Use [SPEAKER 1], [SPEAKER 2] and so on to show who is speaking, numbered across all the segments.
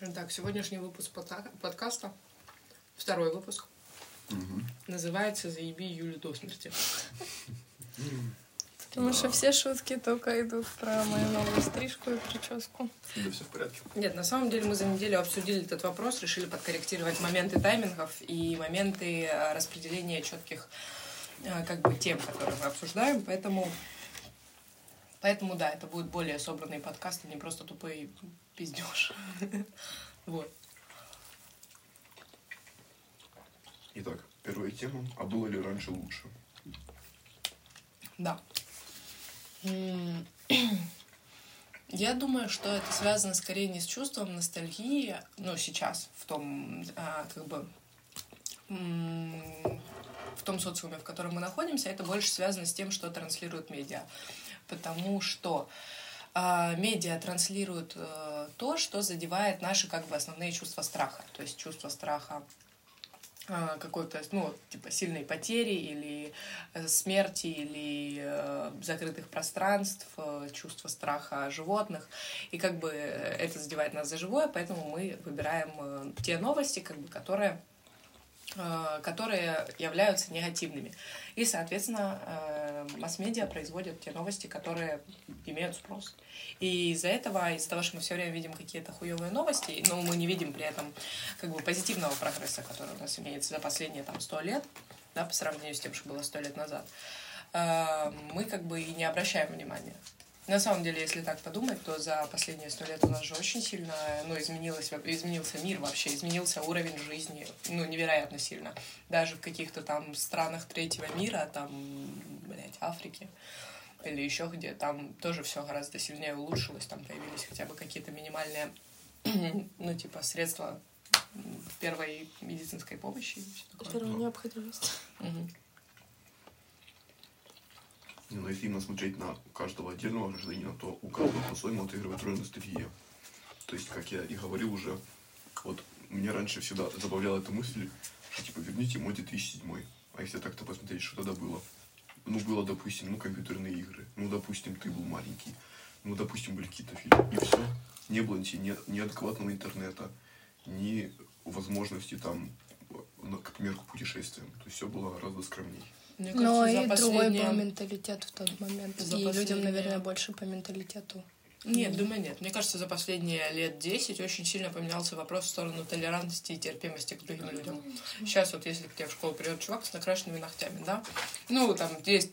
[SPEAKER 1] Так, сегодняшний выпуск подка- подкаста, второй выпуск, называется «Заеби Юлю до смерти».
[SPEAKER 2] Потому что все шутки только идут про мою новую стрижку и прическу.
[SPEAKER 3] Да все в порядке.
[SPEAKER 1] Нет, на самом деле мы за неделю обсудили этот вопрос, решили подкорректировать моменты таймингов и моменты э, распределения четких э, как бы тем, которые мы обсуждаем, поэтому Поэтому, да, это будет более собранный подкаст, а не просто тупой пиздеж. Вот.
[SPEAKER 3] Итак, первая тема. А было ли раньше лучше?
[SPEAKER 1] Да. Я думаю, что это связано скорее не с чувством ностальгии, ну, сейчас, в том, а, как бы, в том социуме, в котором мы находимся, это больше связано с тем, что транслируют медиа. Потому что медиа транслируют э, то, что задевает наши как бы основные чувства страха. То есть чувство страха а, какой-то, ну, типа сильной потери или э, смерти, или э, закрытых пространств, чувство страха животных. И как бы это задевает нас за живое, поэтому мы выбираем те новости, как бы, которые которые являются негативными. И, соответственно, э, масс-медиа производят те новости, которые имеют спрос. И из-за этого, из-за того, что мы все время видим какие-то хуевые новости, но мы не видим при этом как бы позитивного прогресса, который у нас имеется за последние там сто лет, да, по сравнению с тем, что было сто лет назад, э, мы как бы и не обращаем внимания. На самом деле, если так подумать, то за последние сто лет у нас же очень сильно ну, изменилось, изменился мир вообще, изменился уровень жизни, ну, невероятно сильно. Даже в каких-то там странах третьего мира, там, блядь, Африки или еще где, там тоже все гораздо сильнее улучшилось, там появились хотя бы какие-то минимальные, ну, типа, средства первой медицинской помощи. и всё такое.
[SPEAKER 2] Первая необходимость.
[SPEAKER 1] Мгм.
[SPEAKER 3] Не, но если именно смотреть на каждого отдельного гражданина, то у каждого по-своему отыгрывает роль ностальгия. То есть, как я и говорил уже, вот меня раньше всегда забавляла эта мысль, что типа верните мой 2007. А если так-то посмотреть, что тогда было? Ну, было, допустим, ну, компьютерные игры. Ну, допустим, ты был маленький. Ну, допустим, были какие-то фильмы. И все. Не было ни, ни, адекватного интернета, ни возможности там, к примеру, к путешествиям. То есть все было гораздо скромней.
[SPEAKER 1] Мне
[SPEAKER 2] Но
[SPEAKER 1] кажется,
[SPEAKER 2] и
[SPEAKER 1] за
[SPEAKER 2] другой
[SPEAKER 1] последние-
[SPEAKER 2] был менталитет в тот момент.
[SPEAKER 1] За
[SPEAKER 2] и людям,
[SPEAKER 1] последние-
[SPEAKER 2] наверное, больше по менталитету.
[SPEAKER 1] Нет, думаю, нет. Мне кажется, за последние лет 10 очень сильно поменялся вопрос в сторону толерантности и терпимости к другим людям. Сейчас вот если к тебе в школу придет чувак с накрашенными ногтями, да, ну, там есть,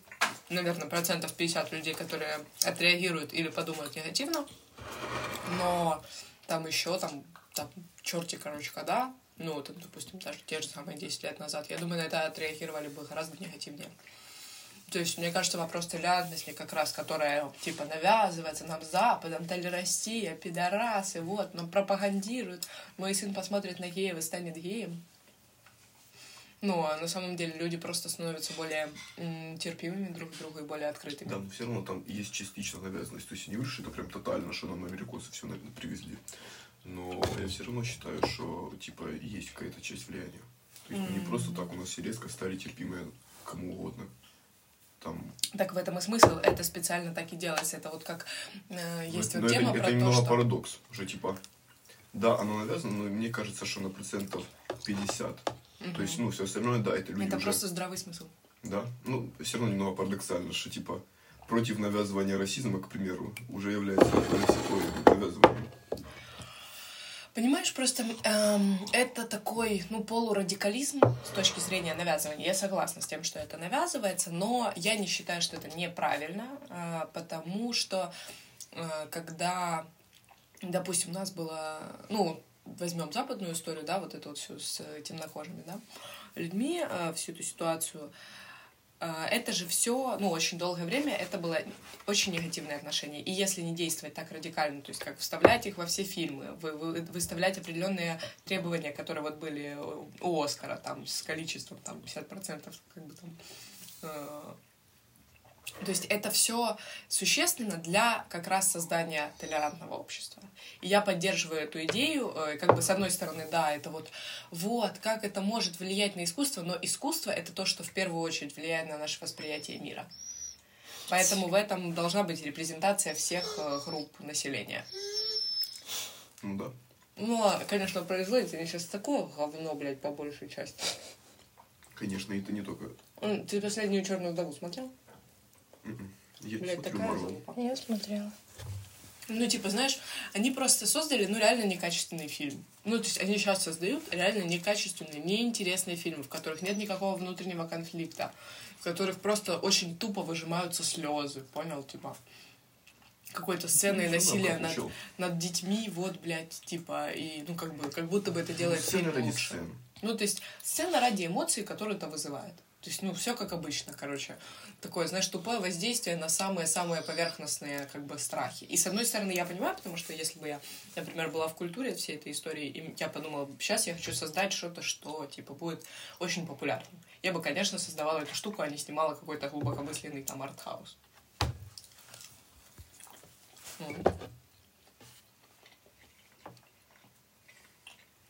[SPEAKER 1] наверное, процентов 50 людей, которые отреагируют или подумают негативно, но там еще, там, там черти, короче, когда, ну, там, допустим, даже те же самые 10 лет назад, я думаю, на это отреагировали бы гораздо негативнее. То есть, мне кажется, вопрос толерантности как раз, которая, типа, навязывается нам Западом, Россия, пидорасы, вот, нам пропагандируют. Мой сын посмотрит на геев и станет геем. Ну, а на самом деле люди просто становятся более м, терпимыми друг к другу и более открытыми.
[SPEAKER 3] Да, но все равно там есть частичная навязанность. То есть не что это прям тотально, что нам американцы все привезли. Но я все равно считаю, что типа есть какая-то часть влияния. То есть не
[SPEAKER 1] Мгм.
[SPEAKER 3] просто так у нас все резко стали терпимые к кому угодно. Там,
[SPEAKER 1] Так в этом и смысл, это специально так и делается. Это вот как э, есть
[SPEAKER 3] но
[SPEAKER 1] вот
[SPEAKER 3] это,
[SPEAKER 1] тема
[SPEAKER 3] это
[SPEAKER 1] про то,
[SPEAKER 3] немного
[SPEAKER 1] что...
[SPEAKER 3] парадокс. Уже типа, да, оно навязано, но мне кажется, что на процентов 50. То есть, ну, все остальное, да, это люди
[SPEAKER 1] Это
[SPEAKER 3] уже...
[SPEAKER 1] просто здравый смысл.
[SPEAKER 3] Да, ну, все равно немного парадоксально, что, типа, против навязывания расизма, к примеру, уже является навязыванием.
[SPEAKER 1] Понимаешь, просто эм, это такой, ну, полурадикализм с точки зрения навязывания. Я согласна с тем, что это навязывается, но я не считаю, что это неправильно, э, потому что э, когда, допустим, у нас было, ну, возьмем западную историю, да, вот эту вот всю с э, темнокожими, да, людьми, э, всю эту ситуацию, э, это же все, ну, очень долгое время это было очень негативное отношение. И если не действовать так радикально, то есть как вставлять их во все фильмы, вы, вы- выставлять определенные требования, которые вот были у Оскара, там, с количеством, там, 50%, как бы там, э, то есть это все существенно для как раз создания толерантного общества. И я поддерживаю эту идею, э, как бы с одной стороны, да, это вот, вот, как это может влиять на искусство, но искусство это то, что в первую очередь влияет на наше восприятие мира. Поэтому в этом должна быть репрезентация всех э, групп населения.
[SPEAKER 3] Ну да.
[SPEAKER 1] Ну, а, конечно, производят они сейчас такое говно, блядь, по большей части.
[SPEAKER 3] Конечно, это не только...
[SPEAKER 1] Ты последнюю черную вдову смотрел?
[SPEAKER 3] Я
[SPEAKER 1] Блядь, такая
[SPEAKER 3] Марвел.
[SPEAKER 1] залупа.
[SPEAKER 2] Я смотрела.
[SPEAKER 1] Ну, типа, знаешь, они просто создали, ну, реально некачественный фильм. Ну, то есть они сейчас создают реально некачественные, неинтересные фильмы, в которых нет никакого внутреннего конфликта, в которых просто очень тупо выжимаются слезы, понял, типа какой-то сцены
[SPEAKER 3] Ну,
[SPEAKER 1] насилия над, над детьми, вот, блядь, типа, и, ну, как бы, как будто бы это делает
[SPEAKER 3] Сцена
[SPEAKER 1] фильм
[SPEAKER 3] ради
[SPEAKER 1] лучше.
[SPEAKER 3] сцены.
[SPEAKER 1] Ну, то есть сцена ради эмоций, которые это вызывает. То есть, ну, все как обычно, короче. Такое, знаешь, тупое воздействие на самые-самые поверхностные, как бы, страхи. И, с одной стороны, я понимаю, потому что если бы я, например, была в культуре всей этой истории, и я подумала, сейчас я хочу создать что-то, что, типа, будет очень популярным. Я бы, конечно, создавала эту штуку, а не снимала какой-то глубокомысленный там артхаус.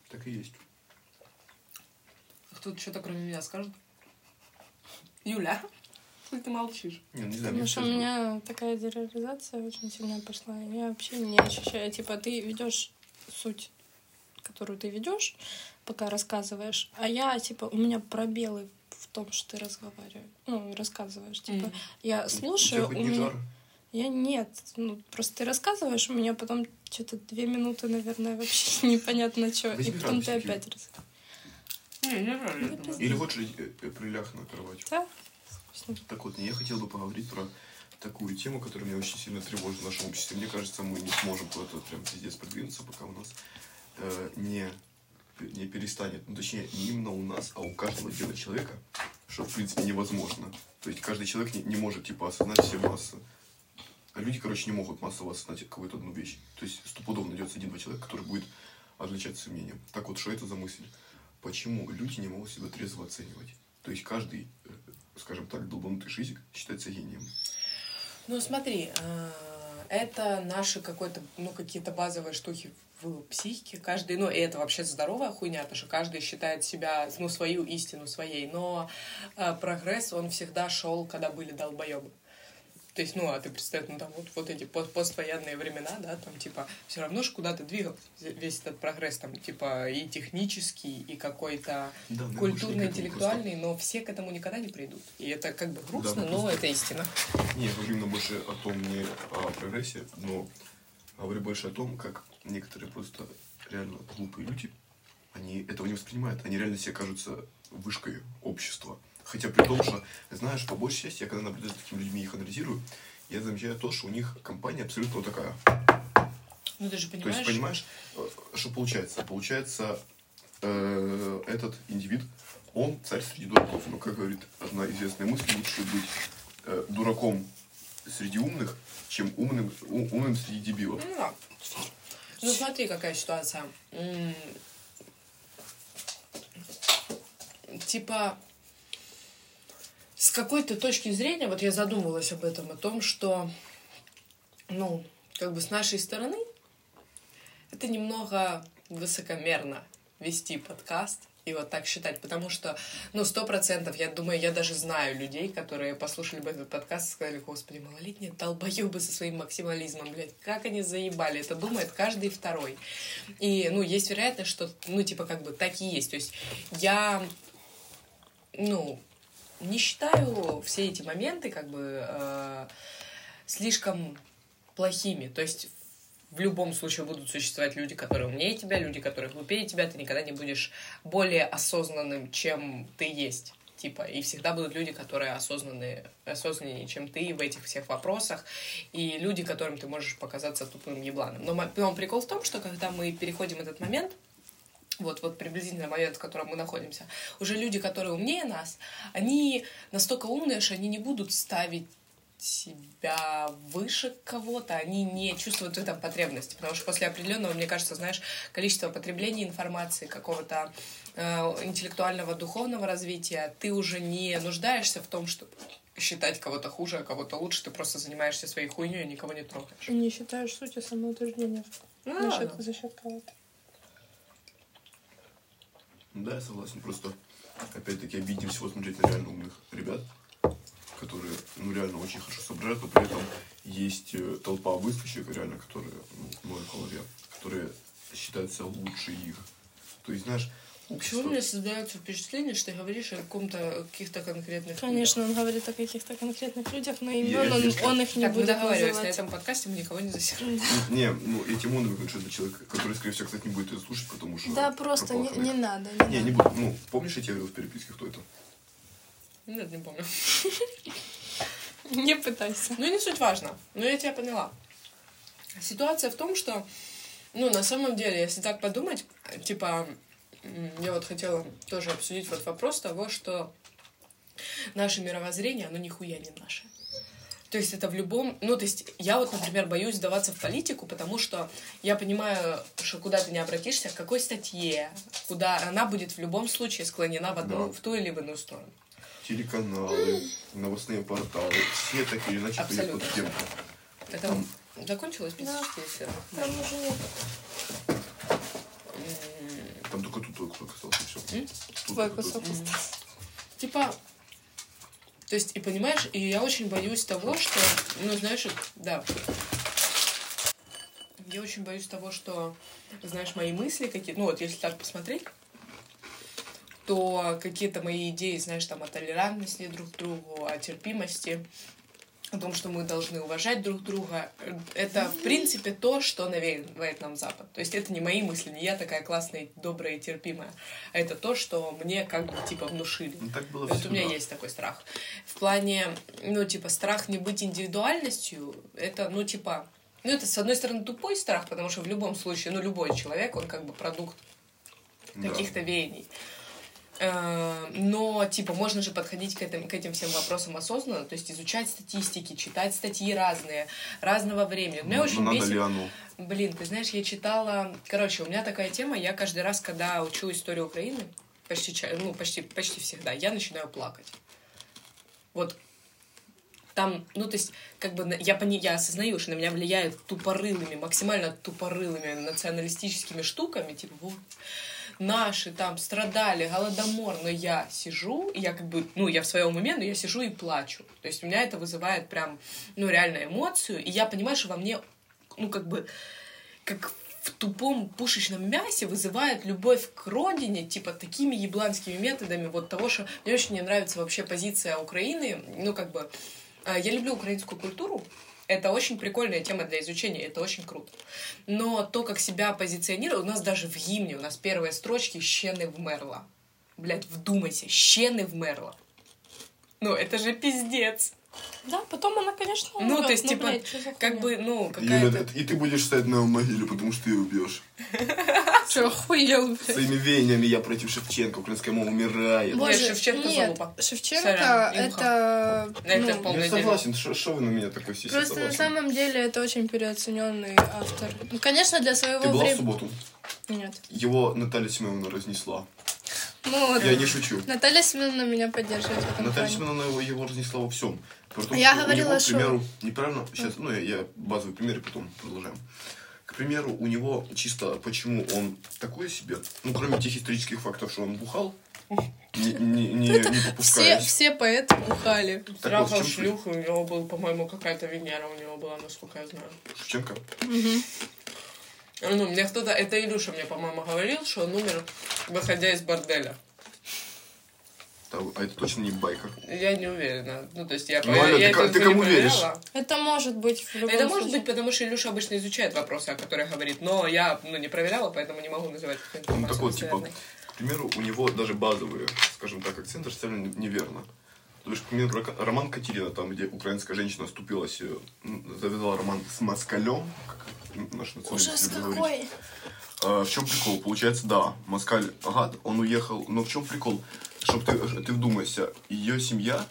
[SPEAKER 3] Так и есть.
[SPEAKER 1] кто-то что-то кроме меня скажет? Юля, ты молчишь?
[SPEAKER 3] Не, ну, не знаю,
[SPEAKER 2] Потому что у меня такая дереализация очень сильно пошла. Я вообще не ощущаю. Типа, ты ведешь суть, которую ты ведешь, пока рассказываешь, а я, типа, у меня пробелы в том, что ты разговариваешь. Ну, рассказываешь. Типа,
[SPEAKER 1] Мгм.
[SPEAKER 2] я
[SPEAKER 3] У тебя
[SPEAKER 2] слушаю, у меня...
[SPEAKER 3] жар.
[SPEAKER 2] Я нет. Ну, просто ты рассказываешь, у меня потом что-то две минуты, наверное, вообще непонятно что. И потом ты опять раз.
[SPEAKER 1] Не, не думаю.
[SPEAKER 3] Или хочешь э, э, приляг на кровать?
[SPEAKER 2] Да?
[SPEAKER 3] Так вот, я хотел бы поговорить про такую тему, которая меня очень сильно тревожит в нашем обществе. Мне кажется, мы не сможем куда-то прям пиздец продвинуться, пока у нас э, не, не перестанет, ну точнее, не именно у нас, а у каждого отдельного человека, что в принципе невозможно. То есть каждый человек не, не может типа осознать все массы. А люди, короче, не могут массово осознать какую-то одну вещь. То есть стопудово найдется один-два человека, который будет отличаться мнением. Так вот, что это за мысль? Почему люди не могут себя трезво оценивать? То есть каждый, э, скажем так, долбанутый шизик считается гением.
[SPEAKER 1] Ну, смотри, э, это наши какой-то, ну, какие-то базовые штуки в психике. Каждый, ну, и это вообще здоровая хуйня, потому что каждый считает себя, ну, свою истину своей. Но э, прогресс, он всегда шел, когда были долбоебы. То есть, ну, а ты представь, ну, там вот, вот эти пост- поствоенные времена, да, там, типа, все равно же куда-то двигался весь этот прогресс, там, типа, и технический, и какой-то
[SPEAKER 3] Да,
[SPEAKER 1] культурно-интеллектуальный, но все к этому никогда не придут. И это как бы грустно,
[SPEAKER 3] Да,
[SPEAKER 1] но
[SPEAKER 3] просто-
[SPEAKER 1] это истина.
[SPEAKER 3] Не, я говорю именно больше о том, не о прогрессе, но говорю больше о том, как некоторые просто реально глупые люди, они этого не воспринимают. Они реально себе кажутся вышкой общества. Хотя при том, что, знаешь, по большей части, я когда наблюдаю за такими людьми и их анализирую, я замечаю то, что у них компания абсолютно вот такая.
[SPEAKER 1] Ну, ты же
[SPEAKER 3] То
[SPEAKER 1] понимаешь,
[SPEAKER 3] есть, понимаешь, э, что получается? Получается, э, этот индивид, он царь среди дураков. Но, как говорит одна известная мысль, лучше быть э, дураком среди умных, чем умным, у- умным среди дебилов.
[SPEAKER 1] Ну, да. Ну, смотри, какая ситуация. М, Типа, с какой-то точки зрения, вот я задумывалась об этом, о том, что, ну, как бы с нашей стороны, это немного высокомерно вести подкаст и вот так считать, потому что, ну, сто процентов, я думаю, я даже знаю людей, которые послушали бы этот подкаст и сказали, господи, малолетние долбоебы со своим максимализмом, блядь, как они заебали, это думает каждый второй. И, ну, есть вероятность, что, ну, типа, как бы так и есть. То есть я, ну, не считаю все эти моменты, как бы, э, слишком плохими. То есть в любом случае будут существовать люди, которые умнее тебя, люди, которые глупее тебя, ты никогда не будешь более осознанным, чем ты есть. Типа, и всегда будут люди, которые осознанные, осознаннее, чем ты в этих всех вопросах, и люди, которым ты можешь показаться тупым ебланом. Но, но прикол в том, что когда мы переходим этот момент, вот, вот приблизительно момент, в котором мы находимся, уже люди, которые умнее нас, они настолько умные, что они не будут ставить себя выше кого-то, они не чувствуют в этом потребности. Потому что после определенного, мне кажется, знаешь, количество потребления информации, какого-то э, интеллектуального, духовного развития, ты уже не нуждаешься в том, чтобы считать кого-то хуже, а кого-то лучше, ты просто занимаешься своей хуйней и никого не трогаешь.
[SPEAKER 2] Не считаешь сути самоутверждения
[SPEAKER 1] да.
[SPEAKER 2] за счет кого-то.
[SPEAKER 3] Да, я согласен. Просто, опять-таки, обидим всего смотреть на реально умных ребят, которые, ну, реально очень хорошо соображают, но при этом есть э, толпа выскочек, реально, которые, ну, моей голове, которые считают считается лучше их. То есть, знаешь,
[SPEAKER 1] Почему у меня создается впечатление, что ты говоришь о каком-то каких-то конкретных
[SPEAKER 2] Конечно, он говорит о каких-то конкретных людях, но имен он, он их не
[SPEAKER 1] людях? Так,
[SPEAKER 2] будет
[SPEAKER 1] договаривались, на этом подкасте мы никого не засираем.
[SPEAKER 3] Не, ну, этим он выключил это человек, который, скорее всего, кстати, не будет это слушать, потому что...
[SPEAKER 2] Да, просто не, надо.
[SPEAKER 3] Не, не буду. Ну, помнишь, я тебе говорил в переписке, кто это?
[SPEAKER 1] Нет, не помню.
[SPEAKER 2] Не пытайся.
[SPEAKER 1] Ну, не суть важно. Но я тебя поняла. Ситуация в том, что, ну, на самом деле, если так подумать, типа, я вот хотела тоже обсудить вот вопрос того, что наше мировоззрение, оно нихуя не наше. То есть это в любом... Ну, то есть я вот, например, боюсь сдаваться в политику, потому что я понимаю, что куда ты не обратишься, к какой статье, куда она будет в любом случае склонена в, одну,
[SPEAKER 3] Да.
[SPEAKER 1] в ту или в иную сторону.
[SPEAKER 3] Телеканалы, новостные порталы, все так или иначе
[SPEAKER 1] Абсолютно.
[SPEAKER 3] под тему.
[SPEAKER 1] Это
[SPEAKER 3] Там-
[SPEAKER 1] закончилось 54 сфера?
[SPEAKER 2] Там уже нет.
[SPEAKER 3] Там только тут твой кусок остался.
[SPEAKER 1] Типа, то есть, и понимаешь, и я очень боюсь того, что, ну, знаешь, да, я очень боюсь того, что, знаешь, мои мысли какие-то, ну, вот если так посмотреть, то какие-то мои идеи, знаешь, там, о толерантности друг к другу, о терпимости, о том, что мы должны уважать друг друга, это, в принципе, то, что навеивает нам Запад. То есть это не мои мысли, не я такая классная, добрая и терпимая, а это то, что мне как бы, типа, внушили.
[SPEAKER 3] Ну, так было
[SPEAKER 1] Вот у
[SPEAKER 3] всегда.
[SPEAKER 1] меня есть такой страх. В плане, ну, типа, страх не быть индивидуальностью, это, ну, типа, ну, это, с одной стороны, тупой страх, потому что в любом случае, ну, любой человек, он как бы продукт
[SPEAKER 3] Да.
[SPEAKER 1] каких-то веяний. Э, Но, типа, можно же подходить к этим, к этим всем вопросам осознанно, то есть изучать статистики, читать статьи разные, разного времени. Меня
[SPEAKER 3] Ну,
[SPEAKER 1] очень
[SPEAKER 3] надо
[SPEAKER 1] бесит...
[SPEAKER 3] ли оно?
[SPEAKER 1] Блин, ты знаешь, я читала... Короче, у меня такая тема, я каждый раз, когда учу историю Украины, почти, ну, почти, почти всегда, я начинаю плакать. Вот там, ну, то есть, как бы, я, пони, я осознаю, что на меня влияют тупорылыми, максимально тупорылыми националистическими штуками, типа, вот, наши там страдали, голодомор, но я сижу, и я как бы, ну, я в своем уме, но я сижу и плачу. То есть у меня это вызывает прям, ну, реально эмоцию, и я понимаю, что во мне, ну, как бы, как в тупом пушечном мясе вызывает любовь к родине, типа, такими ебланскими методами, вот того, что мне очень не нравится вообще позиция Украины, ну, как бы, я люблю украинскую культуру, это очень прикольная тема для изучения, это очень круто. Но то, как себя позиционируют, у нас даже в гимне, у нас первые строчки «Щены вмерла». Блять, вдумайся, «Щены вмерла». Ну, это же пиздец.
[SPEAKER 2] Да, потом она, конечно,
[SPEAKER 1] Ну,
[SPEAKER 2] умрет,
[SPEAKER 1] то есть,
[SPEAKER 2] но,
[SPEAKER 1] типа,
[SPEAKER 2] блядь,
[SPEAKER 1] как бы, ну,
[SPEAKER 3] Юля,
[SPEAKER 1] какая-то...
[SPEAKER 3] и ты будешь стоять на могиле, потому что ты ее убьешь.
[SPEAKER 2] Чё, охуел, блядь?
[SPEAKER 3] Своими веяниями я против Шевченко, украинская мова умирает.
[SPEAKER 1] Боже, Шевченко
[SPEAKER 2] нет,
[SPEAKER 1] залупа.
[SPEAKER 2] Шевченко это...
[SPEAKER 1] Это
[SPEAKER 2] ну,
[SPEAKER 3] Я согласен, что вы на меня такой сисей
[SPEAKER 2] Просто на самом деле это очень переоцененный автор. Ну, конечно, для своего
[SPEAKER 3] Ты была в
[SPEAKER 2] времени...
[SPEAKER 3] субботу?
[SPEAKER 2] Нет.
[SPEAKER 3] Его Наталья Семеновна разнесла.
[SPEAKER 2] Ну, вот.
[SPEAKER 3] Я не шучу.
[SPEAKER 2] Наталья Семеновна меня поддерживает в этом
[SPEAKER 3] Наталья
[SPEAKER 2] плане.
[SPEAKER 3] Семеновна его, его разнесла во всем. Потому
[SPEAKER 2] Я
[SPEAKER 3] что
[SPEAKER 2] говорила,
[SPEAKER 3] него, к
[SPEAKER 2] что-
[SPEAKER 3] примеру, неправильно, сейчас, ну, я, я базовый пример, и потом продолжаем. К примеру, у него чисто, почему он такой себе, ну, кроме тех исторических фактов, что он бухал, не, не, не, не
[SPEAKER 2] Все,
[SPEAKER 3] попускаясь.
[SPEAKER 2] все поэты бухали.
[SPEAKER 3] Вот,
[SPEAKER 1] Трахал
[SPEAKER 3] суть?
[SPEAKER 1] шлюху, у него был, по-моему, какая-то Венера у него была, насколько я знаю.
[SPEAKER 3] Шевченко.
[SPEAKER 1] Ну, мне кто-то, это Илюша мне, по-моему, говорил, что он умер, выходя из борделя.
[SPEAKER 3] Да, А это точно не байка.
[SPEAKER 1] Я не уверена. Ну, то есть я,
[SPEAKER 3] Ну, Аля,
[SPEAKER 1] я
[SPEAKER 3] ты ты
[SPEAKER 1] не
[SPEAKER 3] кому
[SPEAKER 1] проверяла.
[SPEAKER 2] Это может быть в любом
[SPEAKER 1] Это может
[SPEAKER 2] случае.
[SPEAKER 1] быть, потому что Илюша обычно изучает вопросы, о которых говорит, но я ну, не проверяла, поэтому не могу называть эту
[SPEAKER 3] Ну, так вот, типа, к примеру, у него даже базовые, скажем так, акценты расставлены неверно. То есть, к примеру, роман Катерина, там, где украинская женщина оступилась, э, завязала роман с москалем, как наш
[SPEAKER 2] Ужас
[SPEAKER 3] любит говорить.
[SPEAKER 2] какой.
[SPEAKER 3] А, в чем прикол? Получается, да, москаль гад, он уехал, но в чем прикол? Чтоб ты, ты вдумайся, ее семья,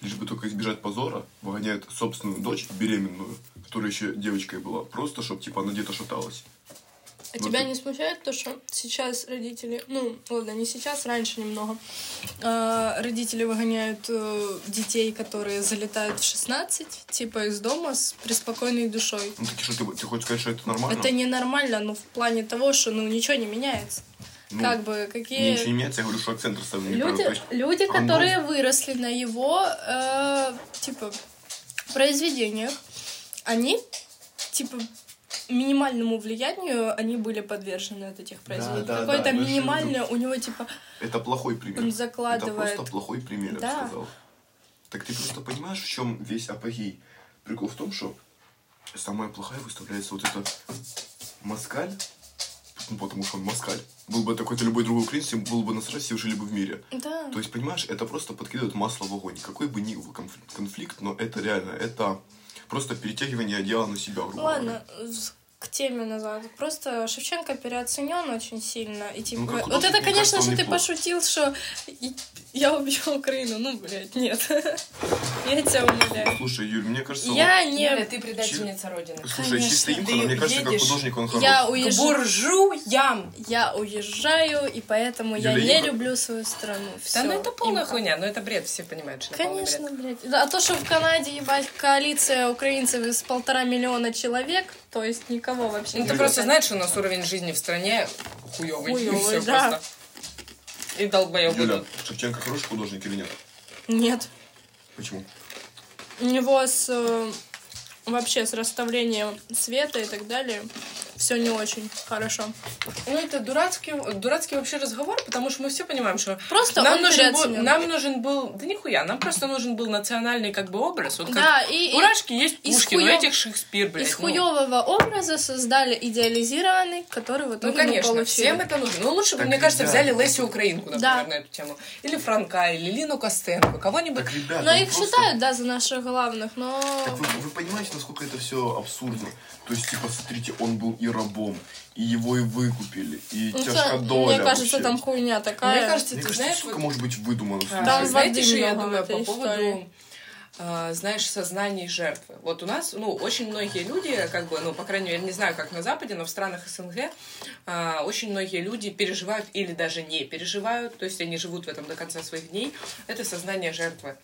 [SPEAKER 3] лишь бы только избежать позора, выгоняет собственную дочь, беременную, которая еще девочкой была, просто чтобы типа она где-то шаталась.
[SPEAKER 2] А
[SPEAKER 3] Вот
[SPEAKER 2] тебя
[SPEAKER 3] это-
[SPEAKER 2] не смущает то, что сейчас родители, ну, ладно, не сейчас, раньше немного, а, родители выгоняют э, детей, которые залетают в 16, типа из дома с преспокойной душой.
[SPEAKER 3] Ну так что, ты, ты хочешь сказать, что это нормально?
[SPEAKER 2] Это ненормально, но в плане того, что, ну, ничего не меняется.
[SPEAKER 3] Ну,
[SPEAKER 2] как бы, какие...
[SPEAKER 3] Ничего не меняется, я говорю, что расставлен неправильно.
[SPEAKER 2] Люди,
[SPEAKER 3] есть,
[SPEAKER 2] люди, которые выросли на его, э, типа, произведениях, они, типа, минимальному влиянию они были подвержены от этих произведений.
[SPEAKER 3] да,
[SPEAKER 2] Какое-то
[SPEAKER 3] да, я же
[SPEAKER 2] минимальное у него типа
[SPEAKER 3] Это плохой пример.
[SPEAKER 2] Он
[SPEAKER 3] Это
[SPEAKER 2] закладывает.
[SPEAKER 3] просто плохой пример, я
[SPEAKER 2] Да.
[SPEAKER 3] бы сказал. Так ты просто понимаешь, в чем весь апогей? Прикол в том, что самая плохая выставляется вот эта москаль, ну, потому что он москаль. Был бы такой-то любой другой украинец, им было бы насрать, все жили бы в мире.
[SPEAKER 2] да.
[SPEAKER 3] То есть, понимаешь, это просто подкидывает масло в огонь. Какой бы ни был конфликт, но это реально, это просто перетягивание одеяла на себя, грубо говоря.
[SPEAKER 2] Ладно, с- к теме назад. Просто Шевченко переоценен очень сильно. И типа,
[SPEAKER 3] Ну, как
[SPEAKER 2] вот это, конечно же, ты пошутил, что я убью Украину. Ну, блядь, нет. Я тебя умоляю.
[SPEAKER 3] Слушай, Юль, мне кажется, он-
[SPEAKER 2] Я
[SPEAKER 1] Юля,
[SPEAKER 2] не...
[SPEAKER 1] ты предательница Родины.
[SPEAKER 3] Слушай,
[SPEAKER 2] Конечно.
[SPEAKER 3] чисто им, мне кажется, как художник он хорош.
[SPEAKER 2] Я
[SPEAKER 1] К
[SPEAKER 2] уезжаю.
[SPEAKER 1] буржуям!
[SPEAKER 2] Я уезжаю, и поэтому я
[SPEAKER 3] Юля,
[SPEAKER 2] не люблю свою страну.
[SPEAKER 1] Да
[SPEAKER 2] Всё.
[SPEAKER 1] ну это полная
[SPEAKER 2] Имка.
[SPEAKER 1] хуйня, ну это бред, все понимают, что это полный бред.
[SPEAKER 2] Конечно, блядь. Да, А то, что в Канаде, ебать, коалиция украинцев из полтора миллиона человек, то есть никого вообще
[SPEAKER 1] Ну
[SPEAKER 2] не
[SPEAKER 1] ты просто знаешь, что у нас уровень жизни в стране хуёвый.
[SPEAKER 2] Хуёвый,
[SPEAKER 1] и всё
[SPEAKER 2] да.
[SPEAKER 1] просто. И долбоёбы.
[SPEAKER 3] Юля, Шевченко хороший художник или нет?
[SPEAKER 2] Нет.
[SPEAKER 3] Почему?
[SPEAKER 2] У него с э, вообще с расставлением света и так далее все не очень хорошо.
[SPEAKER 1] Ну, это дурацкий, дурацкий вообще разговор, потому что мы все понимаем, что
[SPEAKER 2] Просто
[SPEAKER 1] нам нужен, был, нам нужен был, да нихуя, нам просто нужен был национальный как бы образ. Вот как
[SPEAKER 2] Да, и,
[SPEAKER 1] у
[SPEAKER 2] и
[SPEAKER 1] Рашки есть
[SPEAKER 2] из
[SPEAKER 1] Пушкин, у
[SPEAKER 2] хуё-
[SPEAKER 1] этих Шекспир, блядь.
[SPEAKER 2] из
[SPEAKER 1] ну.
[SPEAKER 2] хуевого образа создали идеализированный, который в итоге
[SPEAKER 1] Ну, конечно,
[SPEAKER 2] получили.
[SPEAKER 1] всем это нужно. Ну, лучше бы, мне кажется,
[SPEAKER 3] ребята.
[SPEAKER 1] взяли Лесю Украинку, например,
[SPEAKER 2] Да.
[SPEAKER 1] на эту тему. Или Франка, или Лину Костенко, кого-нибудь.
[SPEAKER 3] Так, ребята,
[SPEAKER 2] Но их
[SPEAKER 3] просто-
[SPEAKER 2] считают, да, за наших главных, но...
[SPEAKER 3] Так вы, вы понимаете, насколько это все абсурдно? То есть, типа, смотрите, он был и рабом, и его и выкупили, и
[SPEAKER 2] Ну,
[SPEAKER 3] тяжко доля.
[SPEAKER 2] мне кажется,
[SPEAKER 3] вообще.
[SPEAKER 2] там хуйня такая.
[SPEAKER 1] Мне кажется,
[SPEAKER 3] Мне
[SPEAKER 1] ты
[SPEAKER 3] кажется,
[SPEAKER 1] знаешь,
[SPEAKER 3] сколько
[SPEAKER 1] вот-
[SPEAKER 3] может быть выдумано.
[SPEAKER 1] А,
[SPEAKER 3] смысле?
[SPEAKER 2] Там
[SPEAKER 1] знаете, что я думаю по поводу,
[SPEAKER 2] истории.
[SPEAKER 1] а, знаешь, сознаний жертвы? Вот у нас, ну, очень многие люди, как бы, ну, по крайней мере, не знаю, как на Западе, но в странах СНГ а, очень многие люди переживают или даже не переживают, то есть они живут в этом до конца своих дней. Это сознание жертвы.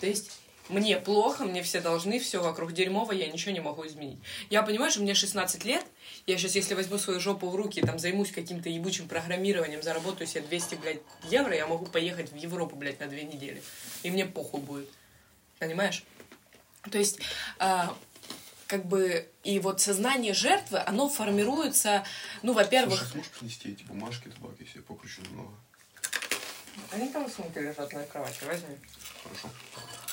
[SPEAKER 1] То есть мне плохо, мне все должны, все вокруг дерьмово, я ничего не могу изменить. Я понимаю, что мне 16 лет, я сейчас, если возьму свою жопу в руки, там, займусь каким-то ебучим программированием, заработаю себе 200, блядь, евро, я могу поехать в Европу, блядь, на две недели. И мне похуй будет. Понимаешь? То есть, а, как бы, и вот сознание жертвы, оно формируется, ну, во-первых...
[SPEAKER 3] Слушай, сможешь принести эти бумажки, табак, если я покручу немного?
[SPEAKER 1] Они там в сумке лежат на кровати, возьми.
[SPEAKER 3] Хорошо.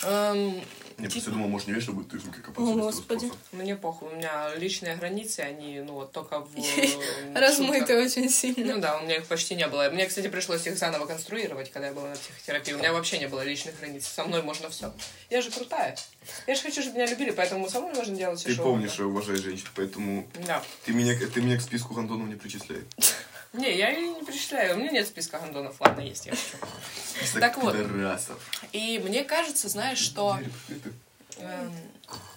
[SPEAKER 1] Эм,
[SPEAKER 3] Я
[SPEAKER 1] типа-
[SPEAKER 3] просто думал, может, не вечно будет ты в сумке копаться.
[SPEAKER 2] О, Господи.
[SPEAKER 1] Мне похуй, у меня личные границы, они, ну, вот только в... э,
[SPEAKER 2] Размыты очень сильно.
[SPEAKER 1] Ну да, у меня их почти не было. Мне, кстати, пришлось их заново конструировать, когда я была на психотерапии. У меня вообще не было личных границ. Со мной можно все. Я же крутая. Я же хочу, чтобы меня любили, поэтому со мной можно делать все,
[SPEAKER 3] Ты помнишь, я уважаю женщин, поэтому
[SPEAKER 1] Да.
[SPEAKER 3] ты меня, ты меня к списку гандонов не причисляй.
[SPEAKER 1] Не, я ее не причисляю. У меня нет списка гандонов. Ладно, есть я хочу.
[SPEAKER 3] Список
[SPEAKER 1] Так вот.
[SPEAKER 3] пидорасов.
[SPEAKER 1] И мне кажется, знаешь, что...
[SPEAKER 3] Двери открыты.
[SPEAKER 1] эм,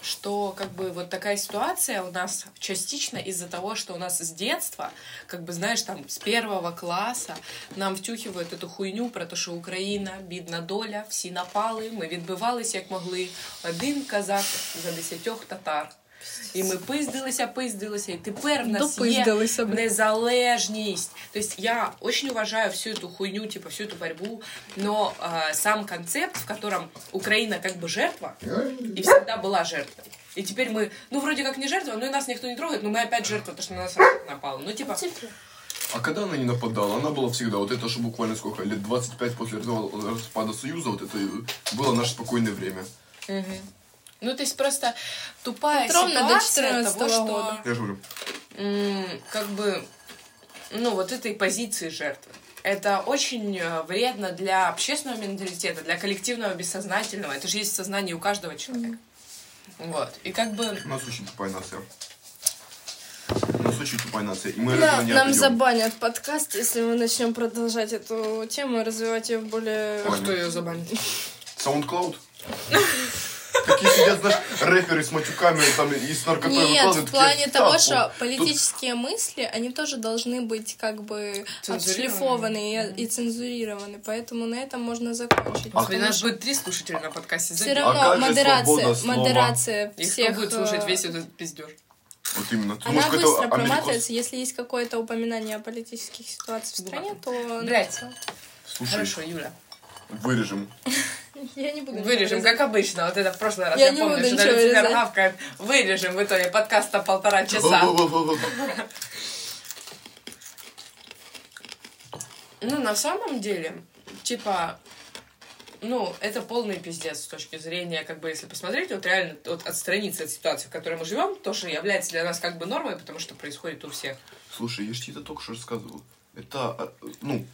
[SPEAKER 1] что как бы вот такая ситуация у нас частично из-за того, что у нас с детства, как бы знаешь, там с первого класса нам втюхивают эту хуйню про те, що Україна, бідна доля, всі напали, ми відбивалися як могли. Один казак за десятьох татар. І ми пиздилися, пиздилися, і тепер в нас є
[SPEAKER 2] Допиздилися, блін.
[SPEAKER 1] незалежність. То есть я очень уважаю всю эту хуйню, типа всю эту борьбу, но э, сам концепт, в котором Украина как бы жертва, и всегда была жертвой. И теперь мы, ну, вроде как не жертва, но и нас никто не трогает, но мы опять жертва, потому что на нас напало. Ну, типа,
[SPEAKER 3] А когда она не нападала? Она была всегда. Вот это же буквально сколько? Лет 25 после распада распада Союза. Вот это и было наше спокойное время.
[SPEAKER 1] ну, то есть просто тупая
[SPEAKER 2] до
[SPEAKER 1] ситуация
[SPEAKER 2] 14
[SPEAKER 1] того, что,
[SPEAKER 2] года.
[SPEAKER 3] Я же говорю.
[SPEAKER 1] как бы, ну, вот этой позиции жертвы. Это очень э, вредно для общественного менталитета, для коллективного бессознательного. Это же есть сознание у каждого человека. Вот. И как бы...
[SPEAKER 3] У нас очень тупая нация. У нас очень тупая нация. И мы
[SPEAKER 2] Да,
[SPEAKER 3] этого не
[SPEAKER 2] нам
[SPEAKER 3] отойдем.
[SPEAKER 2] забанят подкаст, если мы начнем продолжать эту тему и развивать ее в более...
[SPEAKER 3] Ой.
[SPEAKER 1] Кто ее забанит?
[SPEAKER 3] SoundCloud? Такие сидят, знаешь, рэперы с матюками там, и с наркотой
[SPEAKER 2] Нет,
[SPEAKER 3] выкладывают.
[SPEAKER 2] в плане
[SPEAKER 3] такие,
[SPEAKER 2] того,
[SPEAKER 3] «Так,
[SPEAKER 2] что
[SPEAKER 3] вот,
[SPEAKER 2] политические мысли, они тоже должны быть как бы отшлифованы и, и цензурированы, поэтому на этом можно закончить.
[SPEAKER 3] А
[SPEAKER 2] потому
[SPEAKER 1] нас
[SPEAKER 2] что
[SPEAKER 1] будет три слушателя на подкасте,
[SPEAKER 2] все
[SPEAKER 1] забей.
[SPEAKER 2] равно
[SPEAKER 3] А
[SPEAKER 2] модерация, модерация
[SPEAKER 1] И кто
[SPEAKER 2] всех...
[SPEAKER 1] будет слушать
[SPEAKER 2] э,
[SPEAKER 1] весь этот пиздеж?
[SPEAKER 3] Вот именно. Ты,
[SPEAKER 2] Она
[SPEAKER 3] может,
[SPEAKER 2] быстро проматывается, если есть какое-то упоминание о политических ситуациях в стране, то...
[SPEAKER 1] Блядь.
[SPEAKER 3] Слушай,
[SPEAKER 1] Хорошо, Юля.
[SPEAKER 3] вырежем.
[SPEAKER 2] Я не буду
[SPEAKER 1] Вырежем, как обычно. Вот это в прошлый раз.
[SPEAKER 2] Я
[SPEAKER 1] Я,
[SPEAKER 2] не
[SPEAKER 1] помню,
[SPEAKER 2] буду
[SPEAKER 1] что Люцифер гавкает. Вырежем в итоге подкаста полтора часа. Ну, на самом деле, типа, ну, это полный пиздец с точки зрения, как бы, если посмотреть, вот реально вот отстраниться от ситуации, в которой мы живем, тоже является для нас как бы нормой, потому что происходит у всех.
[SPEAKER 3] Слушай, я же тебе это только что рассказывал. Это, а, ну,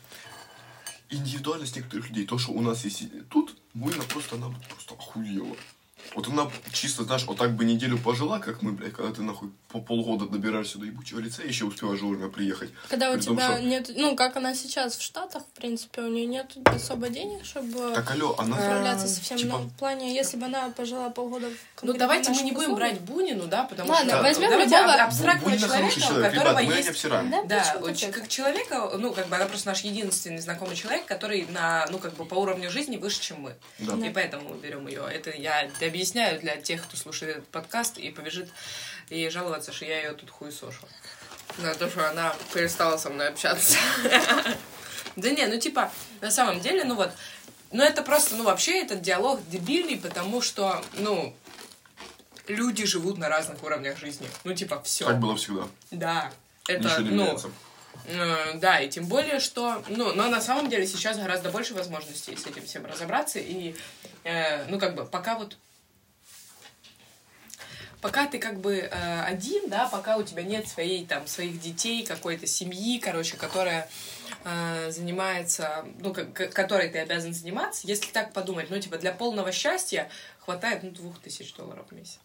[SPEAKER 3] индивидуальность некоторых людей. То, что у нас есть тут, Буйна просто, она просто охуела. Вот она чисто, знаешь, вот так бы неделю пожила, как мы, блядь, когда ты нахуй по полгода добираешься до ебучего лица, еще успеваешь вовремя приехать.
[SPEAKER 2] Когда у
[SPEAKER 3] том,
[SPEAKER 2] тебя
[SPEAKER 3] что-
[SPEAKER 2] нет, ну, как она сейчас в Штатах, в принципе, у нее нет особо денег, чтобы
[SPEAKER 3] Так, алло, она...
[SPEAKER 2] справляться со всем.
[SPEAKER 3] типа-
[SPEAKER 2] Но в плане, если бы она пожила полгода в
[SPEAKER 1] Ну, давайте мы не будем
[SPEAKER 2] условиях-
[SPEAKER 1] брать Бунину, да, потому
[SPEAKER 2] Ладно,
[SPEAKER 1] что...
[SPEAKER 2] возьмем
[SPEAKER 1] давайте
[SPEAKER 2] любого-
[SPEAKER 1] аб- абстрактного
[SPEAKER 3] Буйна
[SPEAKER 1] человека,
[SPEAKER 3] хороший
[SPEAKER 1] у
[SPEAKER 3] человек,
[SPEAKER 1] которого
[SPEAKER 3] не
[SPEAKER 1] есть.
[SPEAKER 2] Да,
[SPEAKER 1] Да,
[SPEAKER 2] так?
[SPEAKER 1] как человека, ну, как бы она просто наш единственный знакомый человек, который на, ну, как бы по уровню жизни выше, чем мы.
[SPEAKER 3] Да.
[SPEAKER 1] И поэтому мы берем ее. Это я объясняю для тех, кто слушает этот подкаст и побежит и жаловаться, что я ее тут хуесошу. За то, что она перестала со мной общаться. Да не, ну типа, на самом деле, ну вот, ну это просто, ну вообще этот диалог дебильный, потому что, ну, люди живут на разных уровнях жизни. Ну типа, все.
[SPEAKER 3] Так было всегда.
[SPEAKER 1] Да. Это, ну. Э, Да, и тем более, что, ну, но на самом деле сейчас гораздо больше возможностей с этим всем разобраться, и, э, ну, как бы, пока вот, пока ты как бы э, один, да, пока у тебя нет своей, там, своих детей, какой-то семьи, короче, которая э, занимается, ну, к- которой ты обязан заниматься, если так подумать, ну, типа, для полного счастья хватает, ну, двух тысяч долларов в месяц.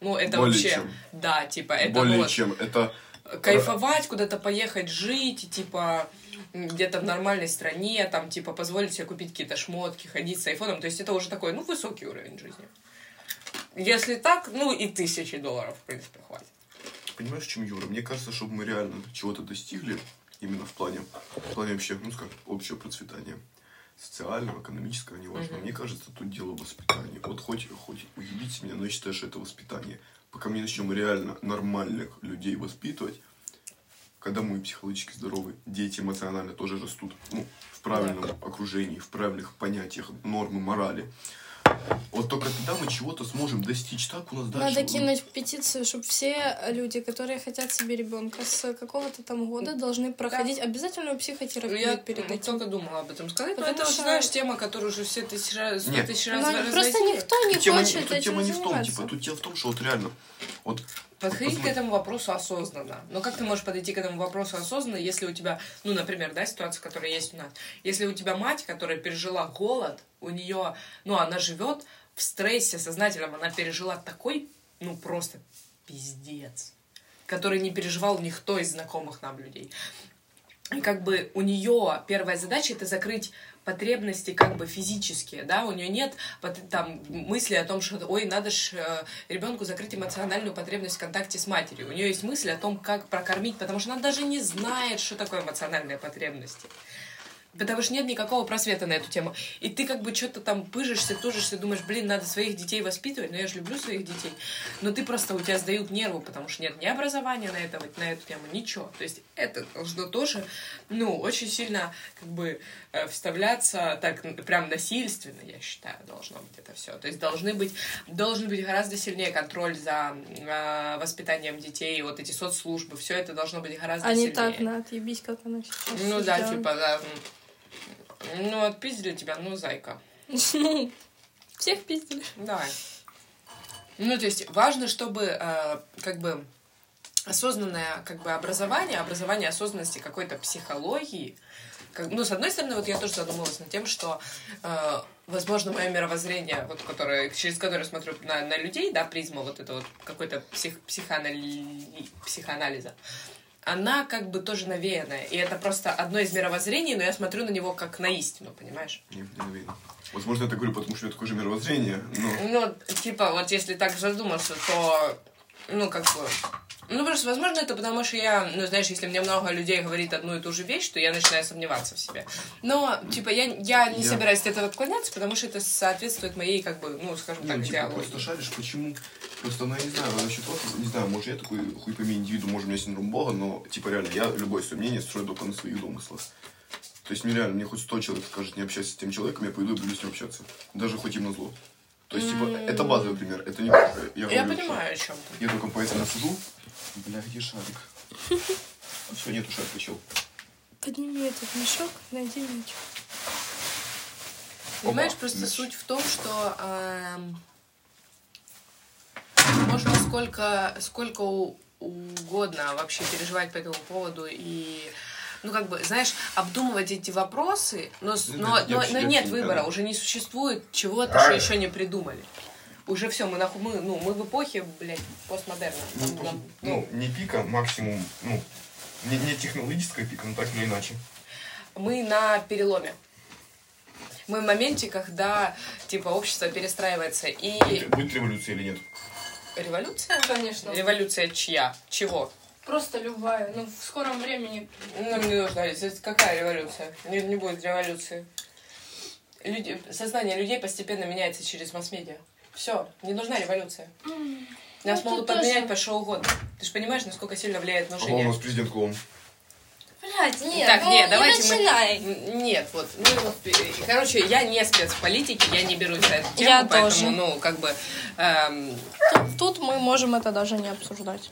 [SPEAKER 1] Ну, это
[SPEAKER 3] Более
[SPEAKER 1] вообще,
[SPEAKER 3] чем.
[SPEAKER 1] да, типа, это
[SPEAKER 3] Более
[SPEAKER 1] вот
[SPEAKER 3] чем. Это
[SPEAKER 1] кайфовать, куда-то поехать жить, и, типа, где-то в нормальной стране, там, типа, позволить себе купить какие-то шмотки, ходить с айфоном. То есть это уже такой, ну, высокий уровень жизни. Если так, ну, и тысячи долларов, в принципе, хватит.
[SPEAKER 3] Понимаешь, чем Юра? Мне кажется, чтобы мы реально чего-то достигли, именно в плане, в плане вообще, ну, скажем, общего процветания, социального, экономического, неважно.
[SPEAKER 1] Мгм.
[SPEAKER 3] Мне кажется, тут дело воспитания. Вот хоть, хоть уебите меня, но я считаю, что это воспитание. Пока мы не начнем реально нормальных людей воспитывать, когда мы психологически здоровы, дети эмоционально тоже растут, ну, в правильном окружении, в правильных понятиях, нормы, морали. Вот только тогда мы чего-то сможем достичь. Так у нас дальше...
[SPEAKER 2] Надо кинуть петицию, чтобы все люди, которые хотят себе ребенка с какого-то там года, должны проходить обязательную психотерапию
[SPEAKER 1] Я
[SPEAKER 2] перед этим.
[SPEAKER 1] только думала об этом сказать, но
[SPEAKER 2] Потому
[SPEAKER 1] это, вот,
[SPEAKER 2] что-
[SPEAKER 1] знаешь, тема, которую уже все тысячи раз,
[SPEAKER 3] Нет.
[SPEAKER 1] тысяч
[SPEAKER 2] Но
[SPEAKER 1] раз
[SPEAKER 2] просто никто не
[SPEAKER 3] тема,
[SPEAKER 2] хочет
[SPEAKER 3] тут
[SPEAKER 2] этим
[SPEAKER 3] тема не в том, типа, тут дело в том, что вот реально, вот
[SPEAKER 1] Подходить
[SPEAKER 3] вот
[SPEAKER 1] к этому вопросу осознанно. Но как ты можешь подойти к этому вопросу осознанно, если у тебя, ну, например, да, ситуация, которая есть у нас. Если у тебя мать, которая пережила голод, у нее, ну, она живет в стрессе сознательном, она пережила такой, ну, просто пиздец, который не переживал никто из знакомых нам людей. И как бы у нее первая задача это закрыть потребности как бы физические, да, у нее нет там мысли о том, что ой, надо ж э, ребенку закрыть эмоциональную потребность в контакте с матерью. У нее есть мысль о том, как прокормить, потому что она даже не знает, что такое эмоциональные потребности. Потому что нет никакого просвета на эту тему. И ты как бы что-то там пыжишься, тужишься, думаешь, блин, надо своих детей воспитывать, но я же люблю своих детей. Но ты просто, у тебя сдают нервы, потому что нет ни образования на, это, на эту тему, ничего. То есть это должно тоже, ну, очень сильно как бы вставляться так прям насильственно, я считаю, должно быть это все. То есть должны быть, должен быть гораздо сильнее контроль за э, воспитанием детей, вот эти соцслужбы, все это должно быть гораздо
[SPEAKER 2] А не
[SPEAKER 1] сильнее.
[SPEAKER 2] так на отъебись, как она сейчас
[SPEAKER 1] Ну да, типа, да. Ну, отпиздили тебя, ну, зайка.
[SPEAKER 2] Ну, всех пиздили.
[SPEAKER 1] Давай. Ну, то есть важно, чтобы э, как бы осознанное как бы образование, образование осознанности какой-то психологии. Как, ну, с одной стороны, вот я тоже задумалась над тем, что, э, возможно, мое мировоззрение, вот, которое, через которое смотрю на, на людей, да, призма вот это вот какой-то псих, психоанали- психоанализа, она как бы тоже навеянная. И это просто одно из мировоззрений, но я смотрю на него как на истину, понимаешь?
[SPEAKER 3] не, не навеяно. Возможно, я так говорю, потому что у меня такое же мировоззрение, но...
[SPEAKER 1] Ну, типа, вот если так задуматься, то, ну, как бы... Ну, просто, возможно, это потому, что я, ну, знаешь, если мне много людей говорит одну и ту же вещь, то я начинаю сомневаться в себе. Но, типа, я, я не
[SPEAKER 3] Я-
[SPEAKER 1] собираюсь от этого отклоняться, потому что это соответствует моей, как бы, ну, скажем
[SPEAKER 3] Не,
[SPEAKER 1] так,
[SPEAKER 3] ну, типа,
[SPEAKER 1] идеологии.
[SPEAKER 3] просто шаришь, почему? Просто, ну, я не знаю, насчет вас, не знаю, может, я такой хуй пойми индивиду, может, у меня синдром Бога, но, типа, реально, я любое свое мнение строю только на своих домыслах. То есть нереально, мне хоть сто человек скажет, не общайся с тем человеком, я пойду и буду с ним общаться. Даже хоть им на зло. То есть, типа, это базовый пример, это не я,
[SPEAKER 1] Я
[SPEAKER 3] говорю,
[SPEAKER 1] понимаю, о чем ты.
[SPEAKER 3] Я только поэтому сижу. Бля, где шарик? Все, нету шарика, чел.
[SPEAKER 2] Подними этот мешок, найди мяч.
[SPEAKER 1] Понимаешь,
[SPEAKER 3] Оба,
[SPEAKER 1] просто
[SPEAKER 3] мяч.
[SPEAKER 1] суть в том, что эм, можно сколько, сколько у- угодно вообще переживать по этому поводу и ну, как бы, знаешь, обдумывать эти вопросы, но,
[SPEAKER 3] Ну,
[SPEAKER 1] но,
[SPEAKER 3] да,
[SPEAKER 1] но, но нет выбора,
[SPEAKER 3] да.
[SPEAKER 1] уже не существует чего-то, что еще не придумали. Уже все, мы, нахуй, мы, ну, мы в эпохе, блядь, постмодерна.
[SPEAKER 3] Ну,
[SPEAKER 1] Нам-
[SPEAKER 3] просто,
[SPEAKER 1] нам-
[SPEAKER 3] ну, не пика, максимум, ну, не, не технологическая пика, но так или иначе.
[SPEAKER 1] мы на переломе. Мы в моменте, когда, типа, общество перестраивается. И
[SPEAKER 3] Будет, будет революция или нет?
[SPEAKER 1] революция?
[SPEAKER 2] Конечно.
[SPEAKER 1] Революция чья? Чего?
[SPEAKER 2] Просто любая. Ну, в скором времени.
[SPEAKER 1] Нам не нужна. это Какая революция? Не, не будет революции. Люди, сознание людей постепенно меняется через масс-медиа. Все, не нужна революция. Нас
[SPEAKER 2] Ну,
[SPEAKER 1] могут подменять по что угодно. Ты же понимаешь, насколько сильно влияет
[SPEAKER 3] Ага, у
[SPEAKER 1] внушение?
[SPEAKER 3] нас президент клоун.
[SPEAKER 2] Блять, нет,
[SPEAKER 1] так,
[SPEAKER 2] ну,
[SPEAKER 1] нет,
[SPEAKER 2] не
[SPEAKER 1] давайте
[SPEAKER 2] начинай.
[SPEAKER 1] мы... Нет, вот, ну, и вот, э, короче, я не спец в политике, я не берусь за эту тему,
[SPEAKER 2] Я
[SPEAKER 1] поэтому,
[SPEAKER 2] тоже.
[SPEAKER 1] ну, как бы, эм,
[SPEAKER 2] Тут, тут мы можем это даже не обсуждать.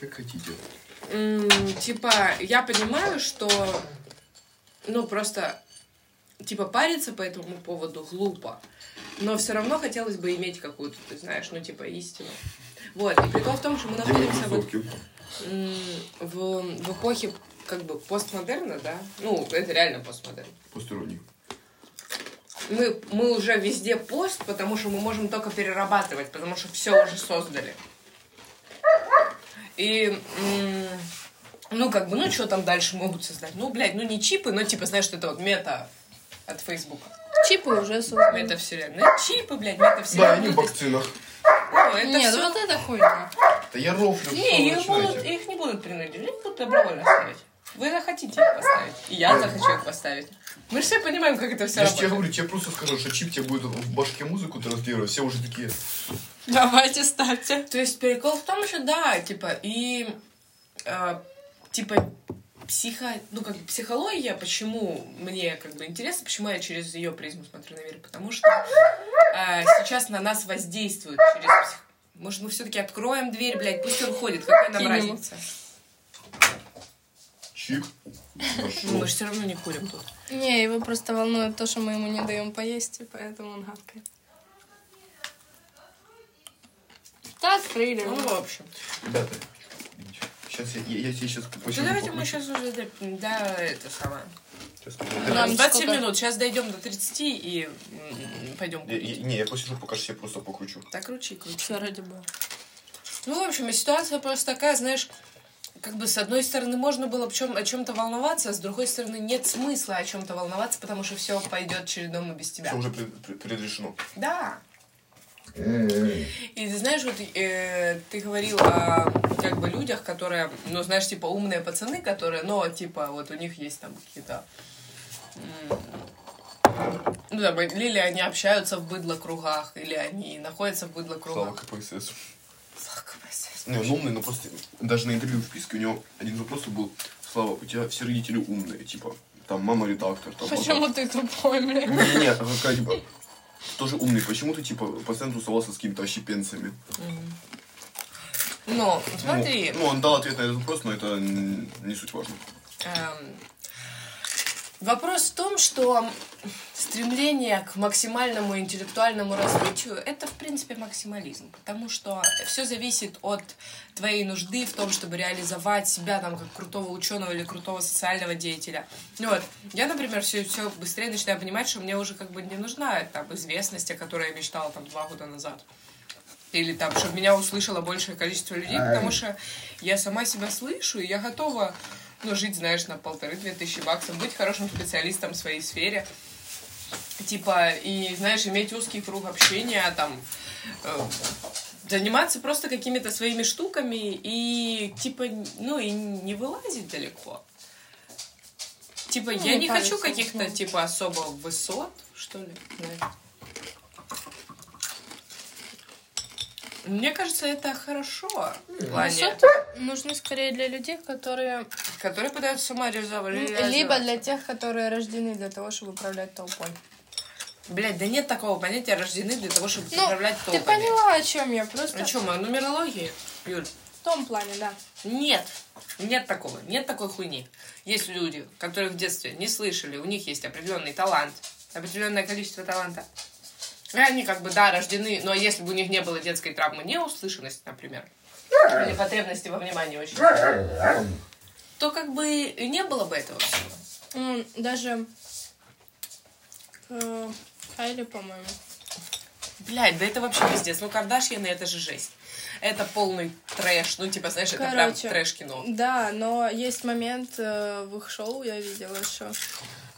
[SPEAKER 3] Как хотите.
[SPEAKER 1] м, типа, я понимаю, что, ну, просто, типа, париться по этому поводу глупо, но все равно хотелось бы иметь какую-то, ты знаешь, ну, типа, истину. Вот, и прикол в том, что мы находимся вот в, в эпохе, как бы, постмодерна, да, ну, это реально постмодерн.
[SPEAKER 3] Посторонний.
[SPEAKER 1] мы, мы уже везде пост, потому что мы можем только перерабатывать, потому что все уже создали. И, ну, как бы, ну, что там дальше могут создать? Ну, блядь, ну, не чипы, но, типа, знаешь, что это вот мета от Фейсбука.
[SPEAKER 2] Чипы уже созданы.
[SPEAKER 1] Метавселенная. Чипы, блядь, метавселенная.
[SPEAKER 3] Да, они в вакцинах.
[SPEAKER 1] ну, это
[SPEAKER 2] Нет,
[SPEAKER 1] всё-
[SPEAKER 2] вот это хуйня.
[SPEAKER 3] Да я рофлю,
[SPEAKER 1] Не, их, будут, их не будут принудить, их будут добровольно ставить. Вы захотите их поставить. И я захочу их поставить. Мы же все понимаем, как это все
[SPEAKER 3] Я
[SPEAKER 1] работает.
[SPEAKER 3] говорю, тебе просто скажу, что чип тебе будет в башке музыку транслировать, все уже такие,
[SPEAKER 2] Давайте ставьте.
[SPEAKER 1] То есть прикол в том, что да, типа, и э, типа психо, ну как бы психология, почему мне как бы интересно, почему я через ее призму смотрю на мир, потому что э, сейчас на нас воздействует через псих... Может, мы все-таки откроем дверь, блядь, пусть он ходит, какая нам
[SPEAKER 2] Кинем.
[SPEAKER 1] разница?
[SPEAKER 3] чик,
[SPEAKER 1] Ну, мы же все равно не курим тут.
[SPEAKER 2] Не, его просто волнует то, что мы ему не даем поесть, и поэтому он гадкает. Так, открыли.
[SPEAKER 1] Ну, в общем.
[SPEAKER 3] Ребята, сейчас я, я, я тебе сейчас
[SPEAKER 1] Ну, давайте мы сейчас уже до, да, это самое.
[SPEAKER 3] Сейчас
[SPEAKER 2] Нам
[SPEAKER 1] 27
[SPEAKER 2] сколько?
[SPEAKER 1] минут, сейчас дойдем до 30 и пойдем
[SPEAKER 3] Я-
[SPEAKER 1] курить.
[SPEAKER 3] я- не, я посижу, пока что я просто покручу.
[SPEAKER 1] Так, кручи, кручи.
[SPEAKER 2] Все ради бога.
[SPEAKER 1] Ну, в общем, ситуация просто такая, знаешь, как бы с одной стороны можно было о, чем, о чем-то волноваться, а с другой стороны нет смысла о чем-то волноваться, потому что все пойдет чередом и без тебя.
[SPEAKER 3] Все уже пред- пред- предрешено.
[SPEAKER 1] Да. И ты знаешь, вот э, ты говорил о как бы людях, которые, ну, знаешь, типа умные пацаны, которые, но типа вот у них есть там какие-то ну, там, или они общаются в быдло-кругах, или они находятся в
[SPEAKER 3] Слава
[SPEAKER 1] быдло-кругах.
[SPEAKER 3] КПСС.
[SPEAKER 1] Слава КПСС.
[SPEAKER 3] Не, он умный, но просто даже на интервью в списке у него один вопрос был, Слава, у тебя все родители умные, типа, там мама редактор, там
[SPEAKER 2] Почему ты тупой, блядь?
[SPEAKER 3] Не, не, какая, типа, тоже умный, почему ты, типа, постоянно тусовался с какими-то ощепенцами?
[SPEAKER 1] Ну, смотри,
[SPEAKER 3] Ну, ну, он дал ответ на этот вопрос, но это не суть важно.
[SPEAKER 1] Эм, Вопрос в том, что стремление к максимальному интеллектуальному развитию – это, в принципе, максимализм. Потому что все зависит от твоей нужды в том, чтобы реализовать себя там, как крутого ученого или крутого социального деятеля. Ну вот, я, например, все, все быстрее начинаю понимать, что мне уже как бы не нужна там, известность, о которой я мечтала там два года назад. Или там, чтобы меня услышало большее количество людей, потому что я сама себя слышу, и я готова, ну, жить, знаешь, на полторы-две тысячи баксов, быть хорошим специалистом в своей сфере. Типа, и, знаешь, иметь узкий круг общения, там, э, заниматься просто какими-то своими штуками и, типа, ну, и не вылазить далеко. Типа,
[SPEAKER 2] Ну,
[SPEAKER 1] я
[SPEAKER 2] не
[SPEAKER 1] не хочу каких-то, типа, особо высот, что ли, знаешь. Мне кажется, это хорошо. В плане...
[SPEAKER 2] Нужны скорее для людей, которые
[SPEAKER 1] Которые пытаются самореализовывать.
[SPEAKER 2] Либо для тех, которые рождены для того, чтобы управлять толпой.
[SPEAKER 1] Блять, да нет такого понятия рождены для того, чтобы
[SPEAKER 2] Ну,
[SPEAKER 1] управлять
[SPEAKER 2] ты
[SPEAKER 1] толпами.
[SPEAKER 2] поняла, о чем я? Просто
[SPEAKER 1] Ну что, моя нумерология, Юль?
[SPEAKER 2] в том плане, да.
[SPEAKER 1] Нет, нет такого, нет такой хуйни. Есть люди, которые в детстве не слышали, у них есть определенный талант, определенное количество таланта. И они как бы, да, рождены, но если бы у них не было детской травмы неуслышанности, например, или потребности во внимании очень, то как бы и не было бы этого всего.
[SPEAKER 2] Даже э, Кайли, по-моему.
[SPEAKER 1] Блядь, да это вообще пиздец. Ну, Кардашьяны, это же жесть. Это полный трэш. Ну, типа, знаешь, это прям
[SPEAKER 2] Короче,
[SPEAKER 1] трэш-кино.
[SPEAKER 2] Да, но есть момент э, в их шоу, я видела, что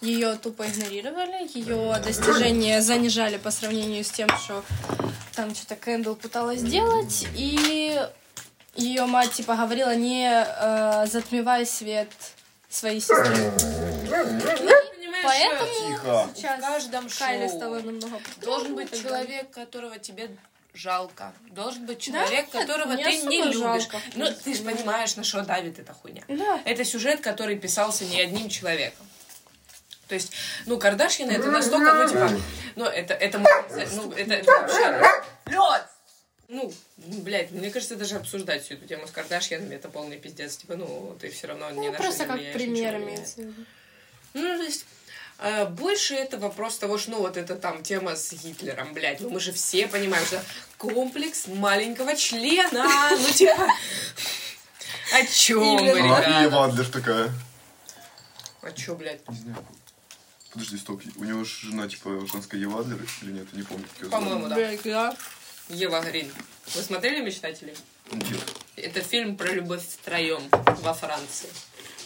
[SPEAKER 2] ее тупо игнорировали, ее достижения занижали по сравнению с тем, что там что-то Кэндл пыталась сделать, и ее мать типа говорила, не э, затмевай свет своей сестры. Поэтому
[SPEAKER 3] Тихо.
[SPEAKER 2] сейчас
[SPEAKER 1] В каждом
[SPEAKER 2] Кайли
[SPEAKER 1] шоу
[SPEAKER 2] стала намного
[SPEAKER 1] Должен быть
[SPEAKER 2] популярнее.
[SPEAKER 1] человек, которого тебе жалко. Должен быть человек,
[SPEAKER 2] нет,
[SPEAKER 1] которого
[SPEAKER 2] не
[SPEAKER 1] ты не любишь.
[SPEAKER 2] жалко,
[SPEAKER 1] ну, ты же
[SPEAKER 2] да.
[SPEAKER 1] понимаешь, на что давит эта хуйня.
[SPEAKER 2] Да.
[SPEAKER 1] Это сюжет, который писался не одним человеком. То есть, ну, Кардашьяны это настолько, ну, типа, ну, это, это, ну, это, это вообще... Лёд! Ну, ну, блядь, мне кажется, даже обсуждать всю эту тему с Кардашьянами, это полный пиздец. Типа, ну, ты все равно не
[SPEAKER 2] Ну,
[SPEAKER 1] на
[SPEAKER 2] просто как
[SPEAKER 1] влияешь,
[SPEAKER 2] пример имеется
[SPEAKER 1] ну, то есть, э, больше это вопрос того, что, ну, вот это там тема с Гитлером, блядь. Ну, мы же все понимаем, что комплекс маленького члена. Ну, типа, о чем вы.
[SPEAKER 3] А,
[SPEAKER 1] ребята?
[SPEAKER 3] Такая.
[SPEAKER 1] А чё, блядь?
[SPEAKER 3] Не знаю. Подожди, стоп. У него же жена, типа, женская Евадлер или нет? Я не помню, как ее
[SPEAKER 1] По-моему, да. Ева Грин. Вы смотрели «Мечтателей»?
[SPEAKER 3] зовут. Нет.
[SPEAKER 1] Это фильм про любовь втроем во Франции.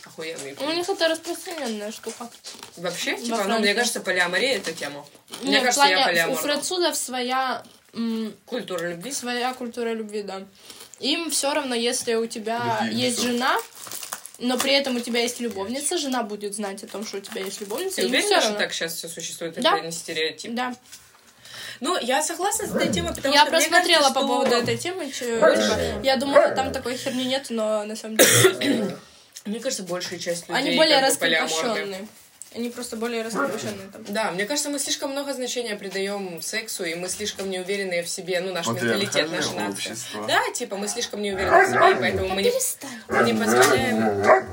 [SPEAKER 1] Охуенный
[SPEAKER 2] У них это распространенная штука.
[SPEAKER 1] Вообще,
[SPEAKER 2] Во
[SPEAKER 1] типа, ну,
[SPEAKER 2] Франции.
[SPEAKER 1] мне кажется, полиамория это тема. Мне
[SPEAKER 2] Не, в
[SPEAKER 1] кажется, я
[SPEAKER 2] плане, у французов своя, м,
[SPEAKER 1] Культура любви.
[SPEAKER 2] своя культура любви, да. Им все равно, если у тебя
[SPEAKER 3] Любви,
[SPEAKER 2] есть
[SPEAKER 3] всё.
[SPEAKER 2] жена, но при этом у тебя есть любовница, жена будет знать о том, что у тебя есть любовница,
[SPEAKER 1] Ты уверена, что так сейчас все существует?
[SPEAKER 2] Да.
[SPEAKER 1] Это не стереотип.
[SPEAKER 2] Да.
[SPEAKER 1] Ну, я согласна с этой темой, потому
[SPEAKER 2] я
[SPEAKER 1] что
[SPEAKER 2] просмотрела
[SPEAKER 1] кажется,
[SPEAKER 2] по
[SPEAKER 1] что-
[SPEAKER 2] поводу этой темы. типа, я думала, там такой херни нет, но на самом деле
[SPEAKER 1] Мне кажется, большая часть людей
[SPEAKER 2] они более раскрепощенные. Они просто более раскрепощенные там.
[SPEAKER 1] Да, мне кажется, мы слишком много значения придаем сексу, и мы слишком неуверенные в себе, ну, наш менталитет, наша нация.
[SPEAKER 3] общество.
[SPEAKER 1] Да, типа, мы слишком не уверены в себе, и поэтому мы не, мы не позволяем...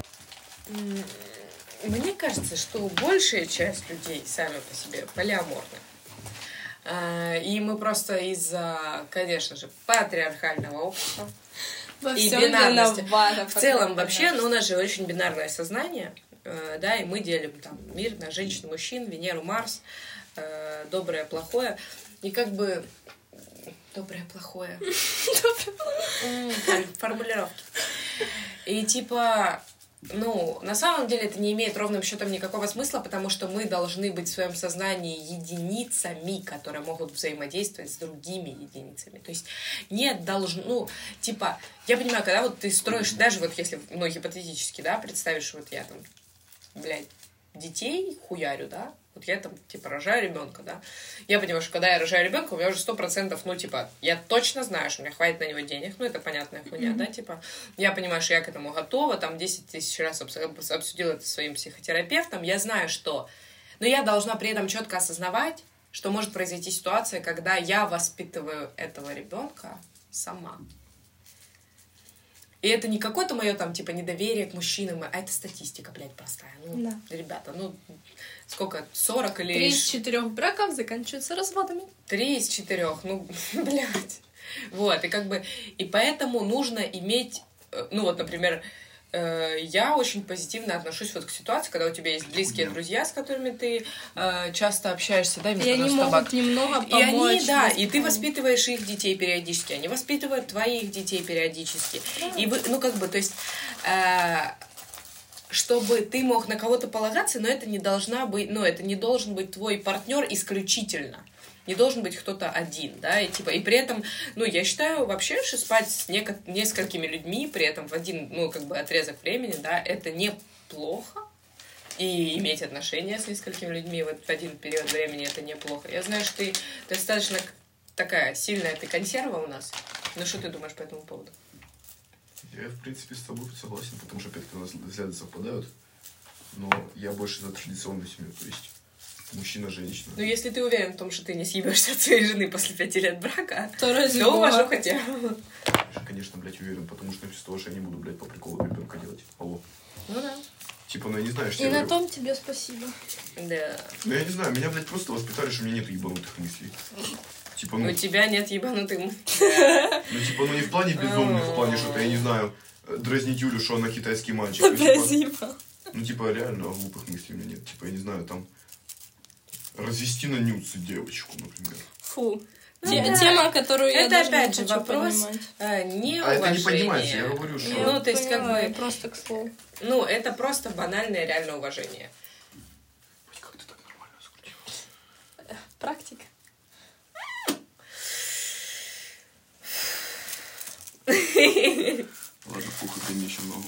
[SPEAKER 1] Мне кажется, что большая часть людей сами по себе полиаморны. А, И мы просто из-за, конечно же, патриархального общества,
[SPEAKER 2] Во
[SPEAKER 1] и бинарности.
[SPEAKER 2] виновата
[SPEAKER 1] В целом, вообще, ну, у нас же очень бинарное сознание, да, и мы делим там мир на женщин, мужчин, Венеру, Марс, э, доброе, плохое, и как бы доброе, плохое. Формулировки. И типа, ну, на самом деле это не имеет ровным счетом никакого смысла, потому что мы должны быть в своем сознании единицами, которые могут взаимодействовать с другими единицами. То есть нет должно, ну, типа, я понимаю, когда вот ты строишь, даже вот если, ну, гипотетически, да, представишь, вот я там, блядь, детей хуярю, да, вот я там, типа, рожаю ребенка, да, я понимаю, что когда я рожаю ребенка, у меня уже сто процентов, ну, типа, я точно знаю, что у меня хватит на него денег, ну, это понятная хуйня, да, типа, я понимаю, что я к этому готова, там, 10 тысяч раз обс- обсудила это со своим психотерапевтом, я знаю, что, но я должна при этом четко осознавать, что может произойти ситуация, когда я воспитываю этого ребенка сама. И это не какое-то мое там, типа, недоверие к мужчинам, а это статистика, блядь, простая. Ну,
[SPEAKER 2] Да.
[SPEAKER 1] ребята, ну, сколько, 40 или...
[SPEAKER 2] Три из четырех браков заканчиваются разводами.
[SPEAKER 1] Три из четырех, ну, блядь. Вот, и как бы, и поэтому нужно иметь, э, ну вот, например, я очень позитивно отношусь вот к ситуации, когда у тебя есть близкие друзья, с которыми ты э, часто общаешься, да,
[SPEAKER 2] И они могут немного
[SPEAKER 1] и они,
[SPEAKER 2] помочь.
[SPEAKER 1] да, и ты воспитываешь их детей периодически, они воспитывают твоих детей периодически. И вы, ну как бы, то есть, э, чтобы ты мог на кого-то полагаться, но это не должна быть, ну это не должен быть твой партнер исключительно. Не должен быть кто-то один, да, и типа, и при этом, ну, я считаю вообще, что спать с неко- несколькими людьми, при этом в один, ну, как бы отрезок времени, да, это неплохо, и иметь отношения с несколькими людьми вот в один период времени это неплохо. Я знаю, что ты достаточно такая сильная ты консерва у нас. Ну что ты думаешь по этому поводу?
[SPEAKER 3] Я, в принципе, с тобой согласен, потому что, опять-таки, у нас взгляды совпадают. Но я больше за традиционную семью, то есть мужчина-женщина.
[SPEAKER 1] Ну, если ты уверен в том, что ты не съебешься от своей жены после пяти лет брака,
[SPEAKER 2] То разве
[SPEAKER 1] то
[SPEAKER 2] было?
[SPEAKER 1] уважуха тебя.
[SPEAKER 3] Я, конечно, блядь, уверен, потому что вместо того, что я не буду, блядь, по приколу ребенка делать. Алло.
[SPEAKER 1] Ну да.
[SPEAKER 3] Типа, ну я не знаю, что
[SPEAKER 2] И
[SPEAKER 3] я
[SPEAKER 2] на
[SPEAKER 3] говорю.
[SPEAKER 2] том тебе спасибо.
[SPEAKER 1] Да.
[SPEAKER 3] Ну я не знаю, меня, блядь, просто воспитали, что у меня нет ебанутых мыслей. Типа, ну,
[SPEAKER 1] У тебя нет ебанутым.
[SPEAKER 3] ну, типа, ну не в плане безумных, в плане, что-то, я не знаю, дразнить Юлю, что она китайский мальчик. Ну, типа,
[SPEAKER 2] Спасибо.
[SPEAKER 3] ну, типа, реально глупых мыслей у меня нет. Типа, я не знаю, там, развести на нюцы девочку, например.
[SPEAKER 2] Фу.
[SPEAKER 1] Ну
[SPEAKER 2] Те-
[SPEAKER 1] да.
[SPEAKER 2] Тема, которую я
[SPEAKER 1] Это
[SPEAKER 2] даже
[SPEAKER 1] опять
[SPEAKER 2] не
[SPEAKER 1] же
[SPEAKER 2] хочу
[SPEAKER 1] вопрос э, не
[SPEAKER 3] А это не понимается, я говорю, что...
[SPEAKER 2] Я
[SPEAKER 1] Ну, то есть, как
[SPEAKER 2] поняла,
[SPEAKER 1] бы-
[SPEAKER 2] я просто к слову.
[SPEAKER 1] Ну, это просто банальное реальное уважение.
[SPEAKER 3] Как ты так нормально скрутила?
[SPEAKER 2] Практика.
[SPEAKER 3] Ладно, фух, это мне еще много.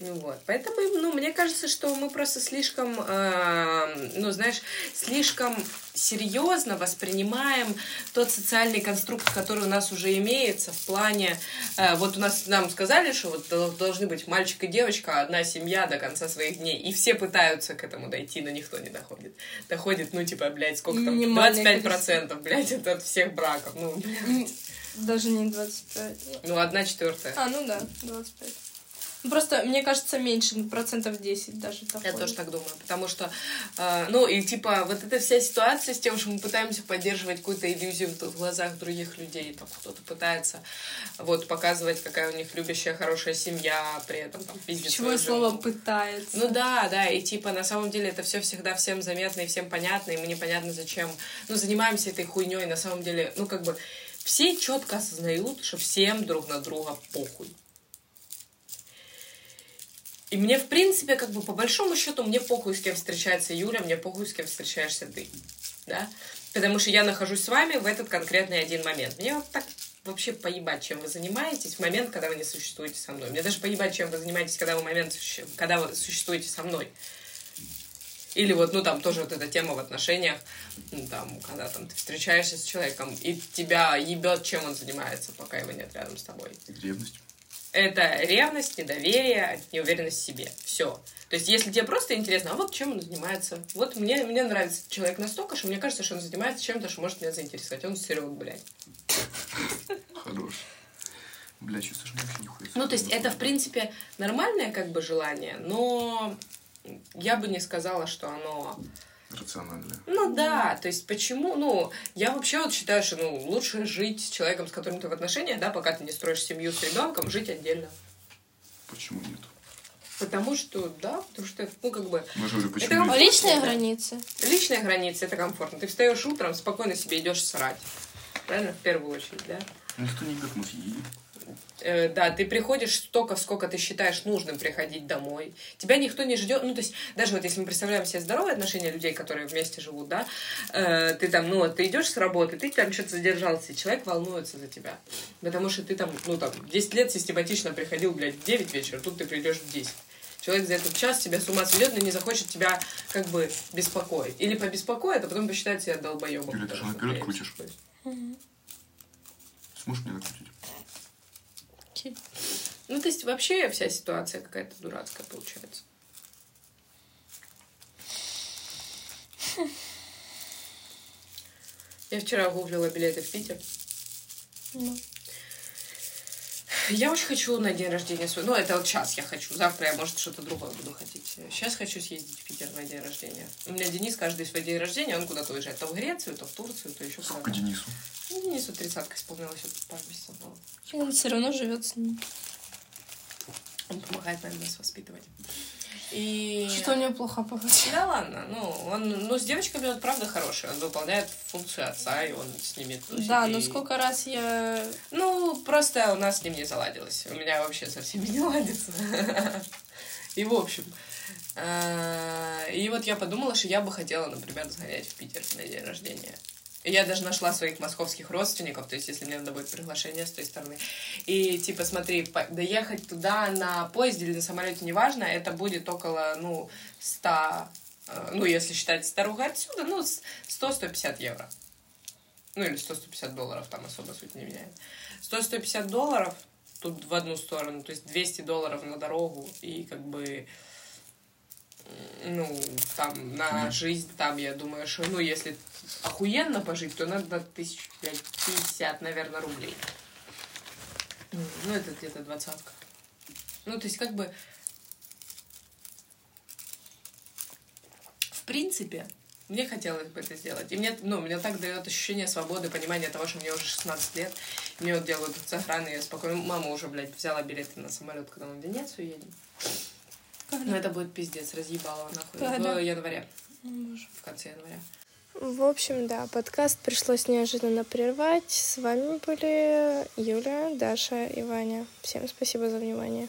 [SPEAKER 1] Ну вот, поэтому, ну, мне кажется, что мы просто слишком, э, ну, знаешь, слишком серьезно воспринимаем тот социальный конструкт, который у нас уже имеется в плане, э, вот у нас нам сказали, что вот дол- должны быть мальчик и девочка, одна семья до конца своих дней, и все пытаются к этому дойти, но никто не доходит. Доходит, ну, типа, блядь, сколько там,
[SPEAKER 2] Минимальное
[SPEAKER 1] 25%, блядь, это от всех браков, ну, блядь.
[SPEAKER 2] Даже не 25.
[SPEAKER 1] ну, одна четвертая.
[SPEAKER 2] А, ну да, 25. Ну, Просто, мне кажется, меньше, ну, процентов 10 даже
[SPEAKER 1] Я
[SPEAKER 2] доходит.
[SPEAKER 1] тоже так думаю, потому что, э, ну, и типа, вот эта вся ситуация с тем, что мы пытаемся поддерживать какую-то иллюзию в глазах других людей, там кто-то пытается вот показывать, какая у них любящая, хорошая семья, при этом там
[SPEAKER 2] Ключевое
[SPEAKER 1] свою
[SPEAKER 2] слово
[SPEAKER 1] жену.
[SPEAKER 2] «пытается».
[SPEAKER 1] Ну да, да, и типа на самом деле это все всегда всем заметно и всем понятно, и мы непонятно зачем, ну, занимаемся этой хуйней, на самом деле, ну, как бы, все четко осознают, что всем друг на друга похуй. И мне, в принципе, как бы по большому счету, мне похуй, с кем встречается Юля, мне похуй, с кем встречаешься ты. Да? Потому что я нахожусь с вами в этот конкретный один момент. Мне вот так вообще поебать, чем вы занимаетесь в момент, когда вы не существуете со мной. Мне даже поебать, чем вы занимаетесь, когда вы, момент, когда вы существуете со мной. Или вот, ну, там тоже вот эта тема в отношениях, ну, там, когда там ты встречаешься с человеком, и тебя ебет, чем он занимается, пока его нет рядом с тобой.
[SPEAKER 3] Ревность.
[SPEAKER 1] Это ревность, недоверие, неуверенность в себе. Все. То есть, если тебе просто интересно, а вот чем он занимается? Вот мне, мне нравится человек настолько, что мне кажется, что он занимается чем-то, что может меня заинтересовать. Он сырет, блядь.
[SPEAKER 3] Хорош. Бля, чувствуешь, мне вообще нихуя.
[SPEAKER 1] Ну, то есть, это, в принципе, нормальное как бы желание, но я бы не сказала, что оно
[SPEAKER 3] Рациональное.
[SPEAKER 1] Ну да, то есть почему, ну, я вообще вот считаю, что, ну, лучше жить с человеком, с которым ты в отношениях, да, пока ты не строишь семью с ребенком, жить отдельно.
[SPEAKER 3] Почему нет?
[SPEAKER 1] Потому что, да, потому что, ну, как бы,
[SPEAKER 3] Ну, я же говорю,
[SPEAKER 1] Это
[SPEAKER 3] почему нет?
[SPEAKER 2] Личные границы.
[SPEAKER 1] личная граница, это комфортно. Ты встаешь утром, спокойно себе идешь срать. Правильно? В первую очередь, да?
[SPEAKER 3] Никто не говорит, мы съедим.
[SPEAKER 1] Э, да, ты приходишь столько, сколько ты считаешь нужным приходить домой. Тебя никто не ждет. Ну, то есть, даже вот если мы представляем себе здоровые отношения людей, которые вместе живут, да, э, ты там, ну, вот ты идешь с работы, ты там что-то задержался, и человек волнуется за тебя. Потому что ты там, ну, там, 10 лет систематично приходил, блядь, в 9 вечера, тут ты придешь в 10. Человек за этот час тебя с ума сведет, но не захочет тебя как бы беспокоить. Или побеспокоит, а потом посчитает себя долбоебом.
[SPEAKER 3] Юля, ты же наперед крутишь. Сможешь мне накрутить?
[SPEAKER 1] Ну, то есть вообще вся ситуация какая-то дурацкая получается. Я вчера гуглила билеты в Питер.
[SPEAKER 2] Ну.
[SPEAKER 1] Я очень хочу на день рождения свой. Ну, это вот сейчас я хочу. Завтра я, может, что-то другое буду хотеть. Сейчас хочу съездить в Питер на день рождения. У меня Денис каждый свой день рождения, он куда-то уезжает. То в Грецию, то в Турцию, то еще
[SPEAKER 3] Сколько
[SPEAKER 1] куда-то.
[SPEAKER 3] Денису?
[SPEAKER 1] Ну, Денису тридцатка исполнилась, вот пару месяцев было.
[SPEAKER 2] И он все равно живет с ним.
[SPEAKER 1] Он помогает нам нас воспитывать. И...
[SPEAKER 2] Что у него плохо получилось?
[SPEAKER 1] Да ладно, ну, он, ну, с девочками он правда хороший, он выполняет функцию отца, и он с ними тусит,
[SPEAKER 2] Да,
[SPEAKER 1] и-
[SPEAKER 2] но сколько раз я...
[SPEAKER 1] Ну, просто у нас с ним не заладилось. У меня вообще совсем не ладится. И в общем, э, и вот я подумала, что я бы хотела, например, сгонять в Питер на день рождения. Я даже нашла своих московских родственников, то есть если мне надо будет приглашение с той стороны. И типа, смотри, доехать туда на поезде или на самолете, неважно, это будет около, ну, 100, э, ну, если считать старуху отсюда, ну, с- 100-150 евро. Ну, или 100-150 долларов, там особо суть не меняет. 100-150 долларов, тут в одну сторону. То есть 200 долларов на дорогу и как бы ну, там, на жизнь, там, я думаю, что, ну, если охуенно пожить, то надо тысяч, блядь, 50, наверное, рублей. Ну, это где-то двадцатка. Ну, то есть, как бы, в принципе, мне хотелось бы это сделать. И мне, ну, мне так дает ощущение свободы, понимание того, что мне уже 16 лет. Мне вот делают с охраны, я спокойно... Мама уже, блядь, взяла билеты на самолет, когда мы в Венецию едем. Когда? Ну, это будет пиздец, разъебало нахуй. Когда? В январе.
[SPEAKER 4] Боже.
[SPEAKER 1] В конце января.
[SPEAKER 2] В общем, да, подкаст пришлось неожиданно прервать. С вами были Юля, Даша и Ваня. Всем спасибо за внимание.